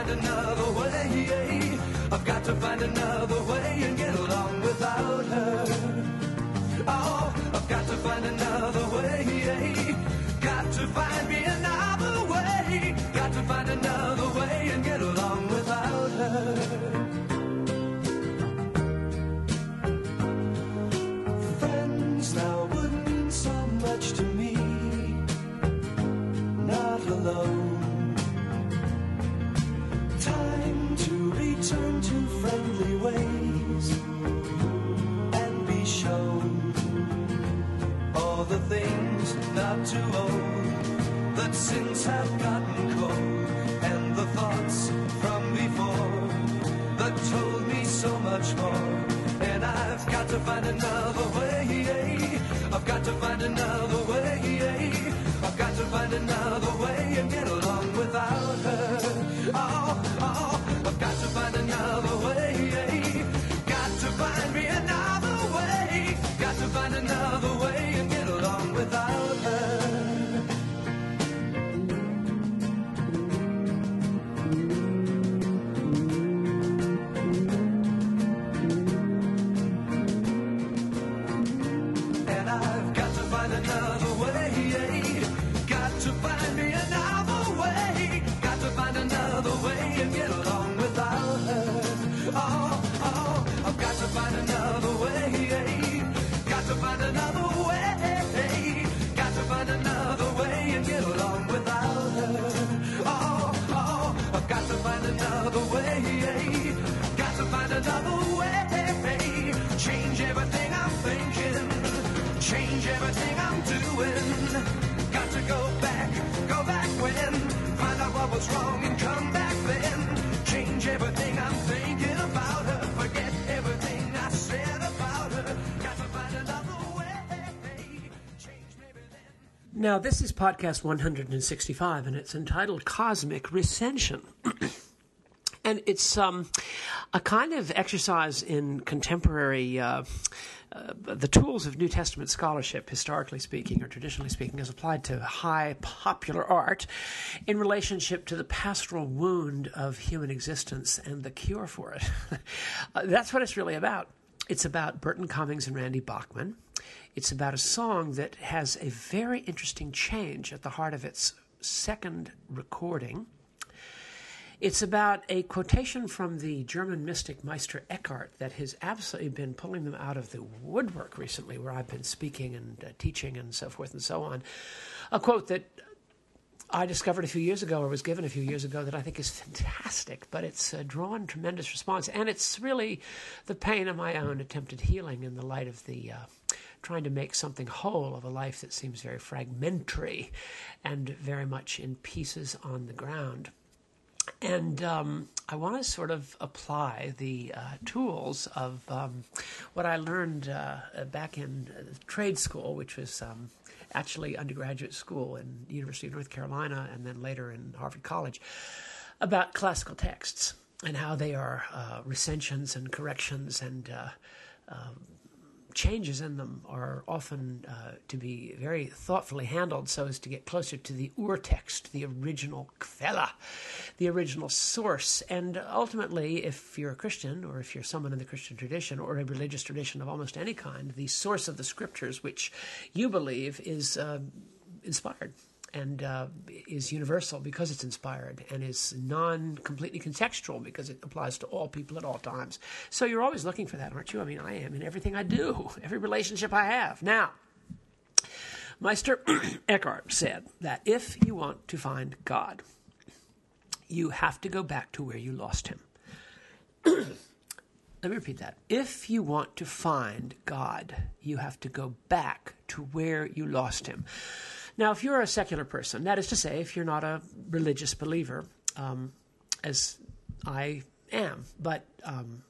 find another way. I've got to find another way and get along without her. Oh, I've got to find another way. Got to find me another way. Got to find another way and get along without her. Friends now would mean so much to me. Not alone things not too old That since have gotten cold And the thoughts from before That told me so much more. And I've got to find another way eh? I've got to find another Now, this is podcast 165, and it's entitled Cosmic Recension. and it's um, a kind of exercise in contemporary. Uh, uh, the tools of New Testament scholarship, historically speaking or traditionally speaking, as applied to high popular art in relationship to the pastoral wound of human existence and the cure for it. Uh, that's what it's really about. It's about Burton Cummings and Randy Bachman. It's about a song that has a very interesting change at the heart of its second recording. It's about a quotation from the German mystic Meister Eckhart that has absolutely been pulling them out of the woodwork recently, where I've been speaking and uh, teaching and so forth and so on. A quote that I discovered a few years ago, or was given a few years ago, that I think is fantastic, but it's uh, drawn tremendous response. And it's really the pain of my own attempted healing in the light of the uh, trying to make something whole of a life that seems very fragmentary and very much in pieces on the ground. And um, I want to sort of apply the uh, tools of um, what I learned uh, back in uh, trade school, which was um, actually undergraduate school in University of North Carolina and then later in Harvard College, about classical texts and how they are uh, recensions and corrections and uh, um, changes in them are often uh, to be very thoughtfully handled so as to get closer to the urtext, the original Quelle, the original source. And ultimately, if you're a Christian or if you're someone in the Christian tradition or a religious tradition of almost any kind, the source of the scriptures, which you believe is uh, inspired and uh, is universal because it's inspired and is non completely contextual because it applies to all people at all times. So you're always looking for that, aren't you? I mean, I am in everything I do, every relationship I have. Now, Meister Eckhart said that if you want to find God, you have to go back to where you lost him. Let me repeat that. If you want to find God, you have to go back to where you lost him. Now, if you're a secular person, that is to say, if you're not a religious believer, um, as I am, but um,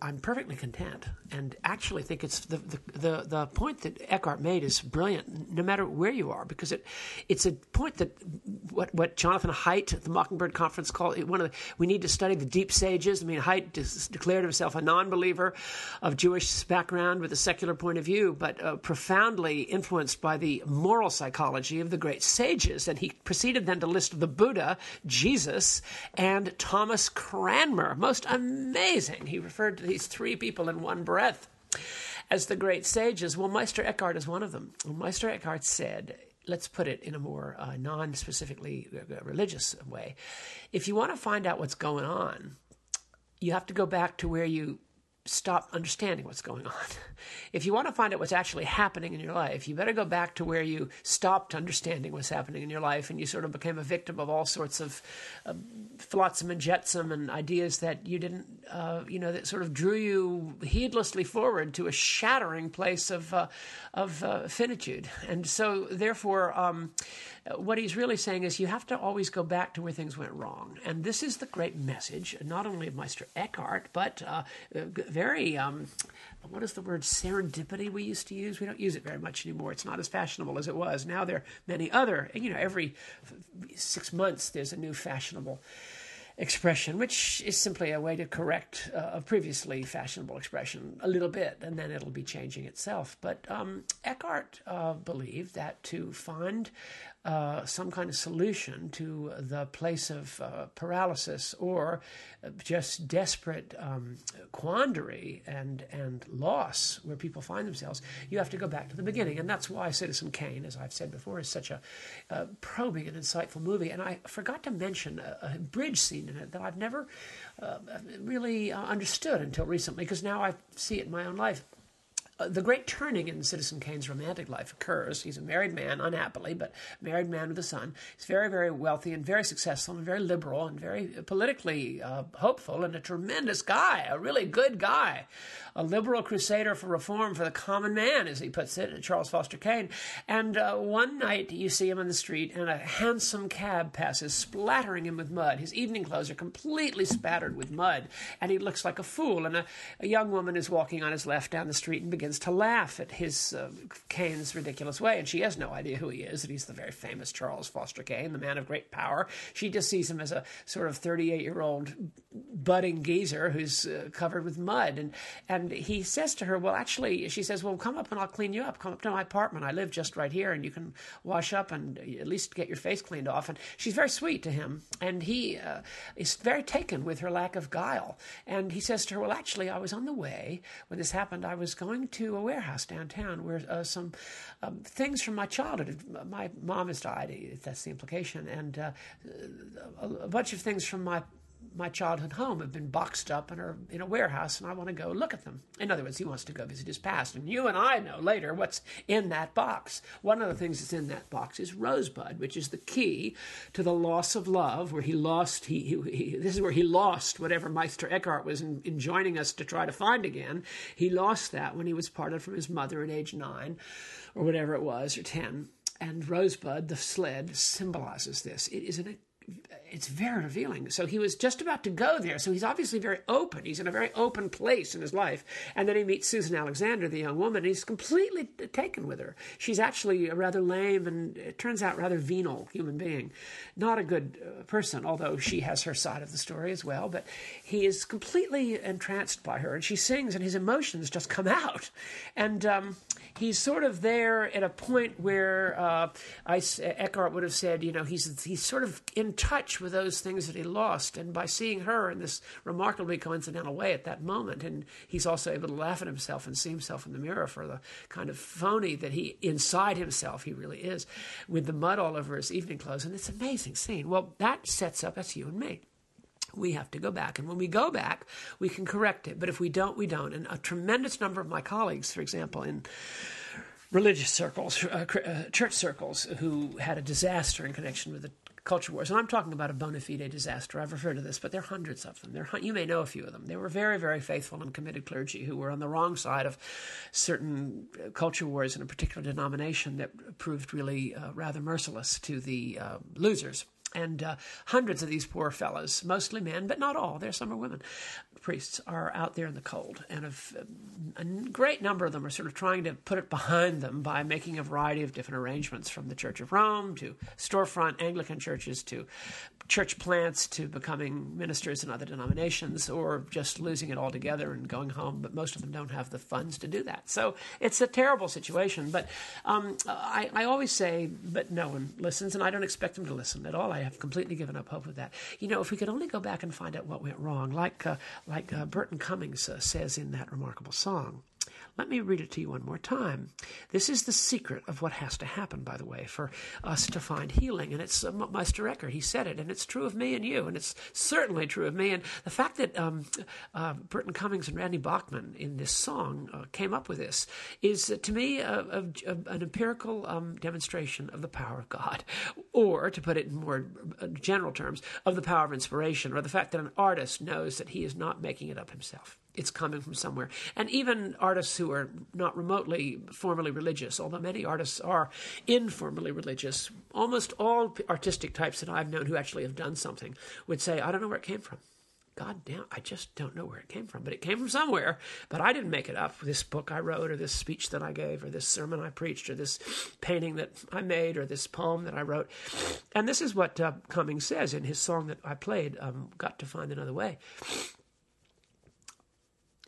I'm perfectly content, and actually think it's the, the, the the point that Eckhart made is brilliant, no matter where you are, because it it's a point that what what Jonathan Haidt at the Mockingbird Conference called one of the, we need to study the deep sages. I mean, Haidt declared himself a non-believer of Jewish background with a secular point of view, but uh, profoundly influenced by the moral psychology of the great sages, and he proceeded then to list the Buddha, Jesus, and Thomas Cranmer. Most amazing. He referred to these three people in one breath as the great sages. Well, Meister Eckhart is one of them. Meister Eckhart said, let's put it in a more uh, non specifically uh, religious way. If you want to find out what's going on, you have to go back to where you stop understanding what's going on. If you want to find out what's actually happening in your life, you better go back to where you stopped understanding what's happening in your life and you sort of became a victim of all sorts of uh, flotsam and jetsam and ideas that you didn't, uh, you know, that sort of drew you heedlessly forward to a shattering place of, uh, of uh, finitude. And so, therefore, um, what he's really saying is you have to always go back to where things went wrong. And this is the great message, not only of Meister Eckhart, but uh, very, um, what is the word, serendipity we used to use? We don't use it very much anymore. It's not as fashionable as it was. Now there are many other, you know, every six months there's a new fashionable expression, which is simply a way to correct uh, a previously fashionable expression a little bit, and then it'll be changing itself. But um, Eckhart uh, believed that to find uh, some kind of solution to the place of uh, paralysis or just desperate um, quandary and, and loss where people find themselves, you have to go back to the beginning. And that's why Citizen Kane, as I've said before, is such a, a probing and insightful movie. And I forgot to mention a, a bridge scene in it that I've never uh, really uh, understood until recently, because now I see it in my own life. The great turning in Citizen Kane's romantic life occurs. He's a married man, unhappily, but married man with a son. He's very, very wealthy and very successful and very liberal and very politically uh, hopeful and a tremendous guy, a really good guy a liberal crusader for reform for the common man, as he puts it, Charles Foster Kane. And uh, one night you see him on the street, and a hansom cab passes, splattering him with mud. His evening clothes are completely spattered with mud, and he looks like a fool. And a, a young woman is walking on his left down the street and begins to laugh at his uh, Kane's ridiculous way, and she has no idea who he is. That he's the very famous Charles Foster Kane, the man of great power. She just sees him as a sort of 38 year old budding geezer who's uh, covered with mud, and and and he says to her, Well, actually, she says, Well, come up and I'll clean you up. Come up to my apartment. I live just right here and you can wash up and at least get your face cleaned off. And she's very sweet to him. And he uh, is very taken with her lack of guile. And he says to her, Well, actually, I was on the way when this happened. I was going to a warehouse downtown where uh, some um, things from my childhood, my mom has died, if that's the implication, and uh, a bunch of things from my my childhood home have been boxed up and are in a warehouse, and I want to go look at them. In other words, he wants to go visit his past. And you and I know later what's in that box. One of the things that's in that box is Rosebud, which is the key to the loss of love, where he lost, he, he, he this is where he lost whatever Meister Eckhart was in, us to try to find again. He lost that when he was parted from his mother at age nine, or whatever it was, or 10. And Rosebud, the sled, symbolizes this. It is an it's very revealing. So he was just about to go there. So he's obviously very open. He's in a very open place in his life. And then he meets Susan Alexander, the young woman. And he's completely taken with her. She's actually a rather lame and it turns out rather venal human being. Not a good uh, person, although she has her side of the story as well. But he is completely entranced by her. And she sings and his emotions just come out. And um, he's sort of there at a point where uh, I, Eckhart would have said, you know, he's, he's sort of in touch with those things that he lost. And by seeing her in this remarkably coincidental way at that moment, and he's also able to laugh at himself and see himself in the mirror for the kind of phony that he, inside himself, he really is, with the mud all over his evening clothes. And it's an amazing scene. Well, that sets up, that's you and me we have to go back. And when we go back, we can correct it. But if we don't, we don't. And a tremendous number of my colleagues, for example, in religious circles, uh, uh, church circles, who had a disaster in connection with the culture wars. And I'm talking about a bona fide disaster. I've referred to this, but there are hundreds of them. There, you may know a few of them. They were very, very faithful and committed clergy who were on the wrong side of certain uh, culture wars in a particular denomination that proved really uh, rather merciless to the uh, losers. And uh, hundreds of these poor fellows, mostly men, but not all, there are some are women, priests, are out there in the cold. And a great number of them are sort of trying to put it behind them by making a variety of different arrangements from the Church of Rome to storefront Anglican churches to church plants to becoming ministers in other denominations or just losing it altogether and going home. But most of them don't have the funds to do that. So it's a terrible situation. But um, I, I always say, but no one listens, and I don't expect them to listen at all. I have completely given up hope of that. You know, if we could only go back and find out what went wrong, like uh, like uh, Burton Cummings uh, says in that remarkable song. Let me read it to you one more time. This is the secret of what has to happen, by the way, for us to find healing. And it's uh, Meister Eckhart, he said it, and it's true of me and you, and it's certainly true of me. And the fact that um, uh, Burton Cummings and Randy Bachman in this song uh, came up with this is, uh, to me, a, a, a, an empirical um, demonstration of the power of God, or, to put it in more uh, general terms, of the power of inspiration, or the fact that an artist knows that he is not making it up himself it's coming from somewhere. And even artists who are not remotely formally religious, although many artists are informally religious, almost all artistic types that I've known who actually have done something would say, I don't know where it came from. God damn, I just don't know where it came from. But it came from somewhere, but I didn't make it up. This book I wrote, or this speech that I gave, or this sermon I preached, or this painting that I made, or this poem that I wrote. And this is what uh, Cummings says in his song that I played, um, Got to Find Another Way.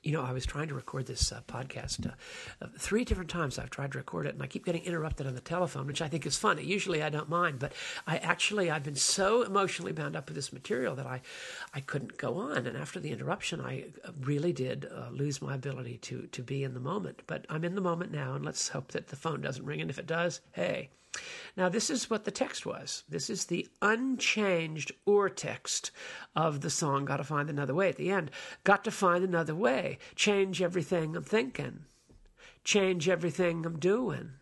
You know, I was trying to record this uh, podcast uh, three different times. I've tried to record it, and I keep getting interrupted on the telephone, which I think is funny. Usually, I don't mind, but I actually I've been so emotionally bound up with this material that I I couldn't go on. And after the interruption, I uh, really did uh, lose my ability to to be in the moment. But I'm in the moment now, and let's hope that the phone doesn't ring. And if it does, hey, now, this is what the text was. This is the unchanged ur text of the song, Gotta Find Another Way at the end. Got to find another way. Change everything I'm thinking. Change everything I'm doing.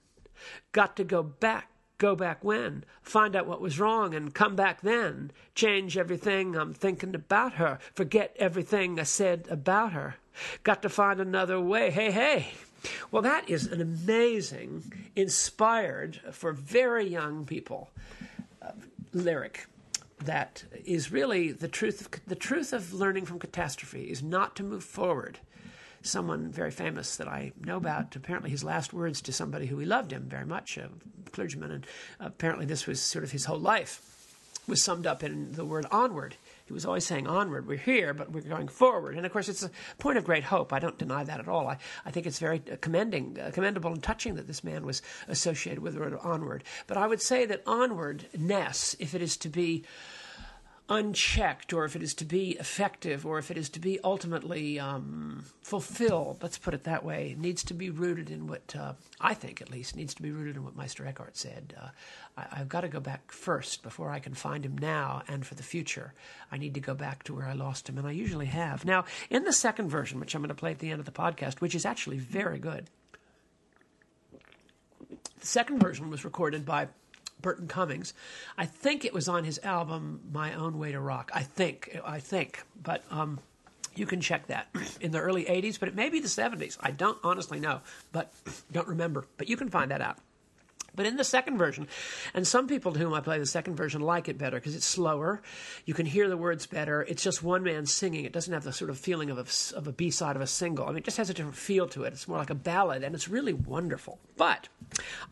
Got to go back. Go back when? Find out what was wrong and come back then. Change everything I'm thinking about her. Forget everything I said about her. Got to find another way. Hey, hey. Well, that is an amazing, inspired for very young people uh, lyric that is really the truth. Of, the truth of learning from catastrophe is not to move forward. Someone very famous that I know about, apparently his last words to somebody who he loved him very much, a clergyman, and apparently this was sort of his whole life, was summed up in the word onward. He was always saying, onward, we're here, but we're going forward. And of course, it's a point of great hope. I don't deny that at all. I, I think it's very commending, uh, commendable and touching that this man was associated with the word onward. But I would say that onwardness, if it is to be unchecked, or if it is to be effective, or if it is to be ultimately um, fulfilled, let's put it that way, needs to be rooted in what, uh, I think at least, needs to be rooted in what Meister Eckhart said. Uh, I, have got to go back first before I can find him now and for the future. I need to go back to where I lost him, and I usually have. Now, in the second version, which I'm going to play at the end of the podcast, which is actually very good, the second version was recorded by Burton Cummings. I think it was on his album My Own Way to Rock. I think, I think, but um, you can check that in the early 80s, but it may be the 70s. I don't honestly know, but don't remember. But you can find that out. But in the second version, and some people to whom I play the second version like it better because it's slower. You can hear the words better. It's just one man singing. It doesn't have the sort of feeling of a, of a B side of a single. I mean, it just has a different feel to it. It's more like a ballad, and it's really wonderful. But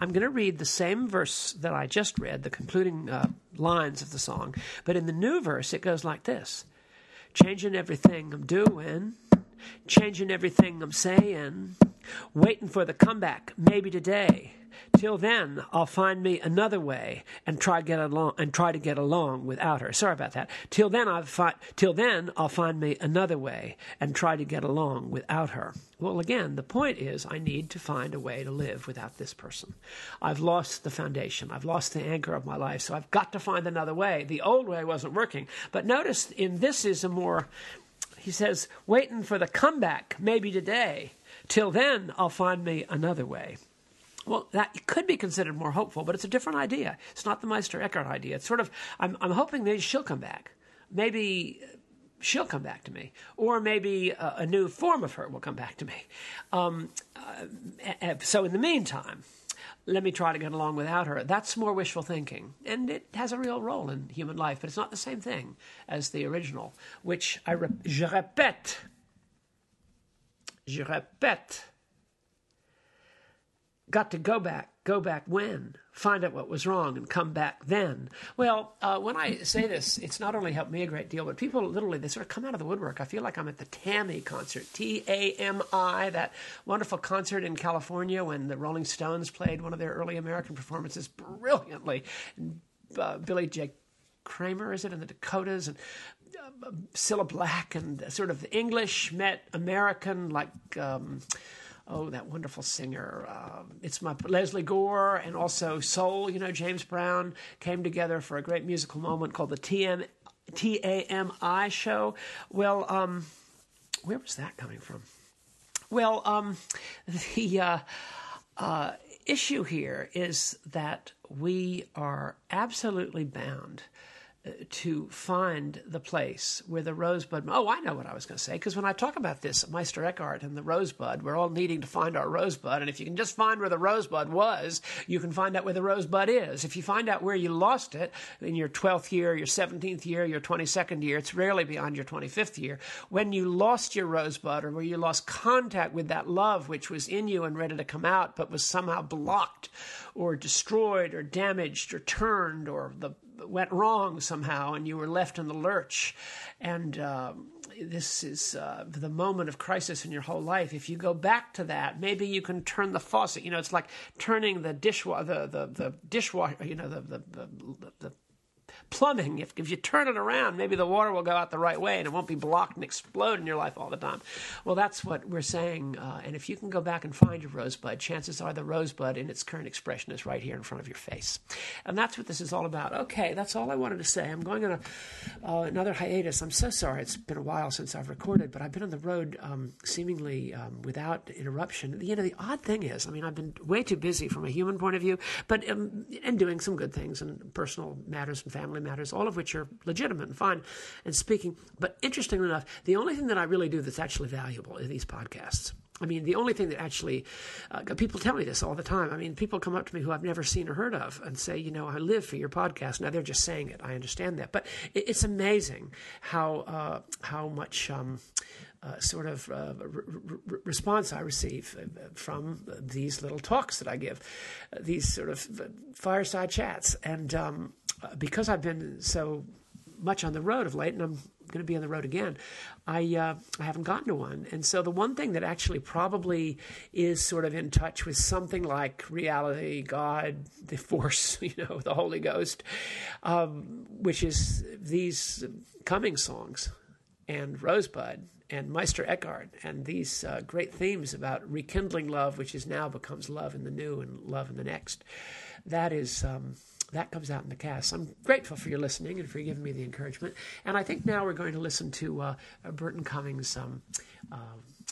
I'm going to read the same verse that I just read, the concluding uh, lines of the song. But in the new verse, it goes like this Changing everything I'm doing, changing everything I'm saying, waiting for the comeback, maybe today Till then, I'll find me another way and try get along and try to get along without her. Sorry about that. Till then, I'll fi- till then I'll find me another way and try to get along without her. Well, again, the point is I need to find a way to live without this person. I've lost the foundation. I've lost the anchor of my life, so I've got to find another way. The old way wasn't working. But notice in this is a more he says, waiting for the comeback, maybe today. Till then, I'll find me another way. Well, that could be considered more hopeful, but it's a different idea. It's not the Meister Eckhart idea. It's sort of, I'm, I'm hoping maybe she'll come back. Maybe she'll come back to me, or maybe a, a new form of her will come back to me. Um, uh, so, in the meantime, let me try to get along without her. That's more wishful thinking. And it has a real role in human life, but it's not the same thing as the original, which I re- je répète. Je répète. Got to go back. Go back when? Find out what was wrong and come back then. Well, uh, when I say this, it's not only helped me a great deal, but people literally, they sort of come out of the woodwork. I feel like I'm at the Tammy concert, T A M I, that wonderful concert in California when the Rolling Stones played one of their early American performances brilliantly. Uh, Billy J. Kramer, is it, in the Dakotas, and uh, Black, and sort of English met American, like. Um, oh, that wonderful singer. Uh, it's my Lesley Gore and also Soul. You know, James Brown came together for a great musical moment called the TM, TAMI show. Well, um, where was that coming from? Well, um, the uh, uh, issue here is that we are absolutely bound to find the place where the rosebud. Oh, I know what I was going to say because when I talk about this, Meister Eckhart and the rosebud, we're all needing to find our rosebud, and if you can just find where the rosebud was, you can find out where the rosebud is. If you find out where you lost it in your twelfth year, your seventeenth year, your twenty-second year, it's rarely beyond your twenty-fifth year. When you lost your rosebud, or where you lost contact with that love which was in you and ready to come out, but was somehow blocked, or destroyed, or damaged, or turned, or the went wrong somehow and you were left in the lurch. And um, this is uh, the moment of crisis in your whole life. If you go back to that, maybe you can turn the faucet. You know, it's like turning the dishwasher, the, the, the dishwasher, you know, the, the, the, the plumbing. If, if you turn it around, maybe the water will go out the right way and it won't be blocked and explode in your life all the time. Well, that's what we're saying. Uh, and if you can go back and find your rosebud, chances are the rosebud in its current expression is right here in front of your face. And that's what this is all about. Okay, that's all I wanted to say. I'm going on a, uh, another hiatus. I'm so sorry. It's been a while since I've recorded, but I've been on the road um, seemingly um, without interruption. You know, the odd thing is, I mean, I've been way too busy from a human point of view, but um, and doing some good things and personal matters and family family matters, all of which are legitimate and fine and speaking. But interestingly enough, the only thing that I really do that's actually valuable in these podcasts. I mean, the only thing that actually, uh, people tell me this all the time. I mean, people come up to me who I've never seen or heard of and say, you know, I live for your podcast. Now they're just saying it. I understand that, but it's amazing how uh, how much um, uh, sort of uh, re- response I receive uh, from these little talks that I give, uh, these sort of fireside chats, and um, uh, because I've been so much on the road of late, and I'm going to be on the road again, I uh, I haven't gotten to one. And so the one thing that actually probably is sort of in touch with something like reality, God, the Force, you know, the Holy Ghost, um, which is these coming songs and Rosebud and Meister Eckhart and these uh, great themes about rekindling love, which is now becomes love in the new and love in the next. That is. Um, that comes out in the cast. I'm grateful for your listening and for giving me the encouragement. And I think now we're going to listen to uh, Burton Cummings' um, uh,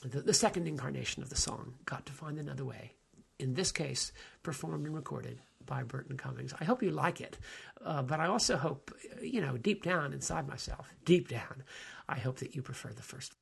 the, the, second incarnation of the song, "Got to Find Another Way." In this case, performed and recorded by Burton Cummings. I hope you like it, uh, but I also hope, you know, deep down inside myself, deep down, I hope that you prefer the first.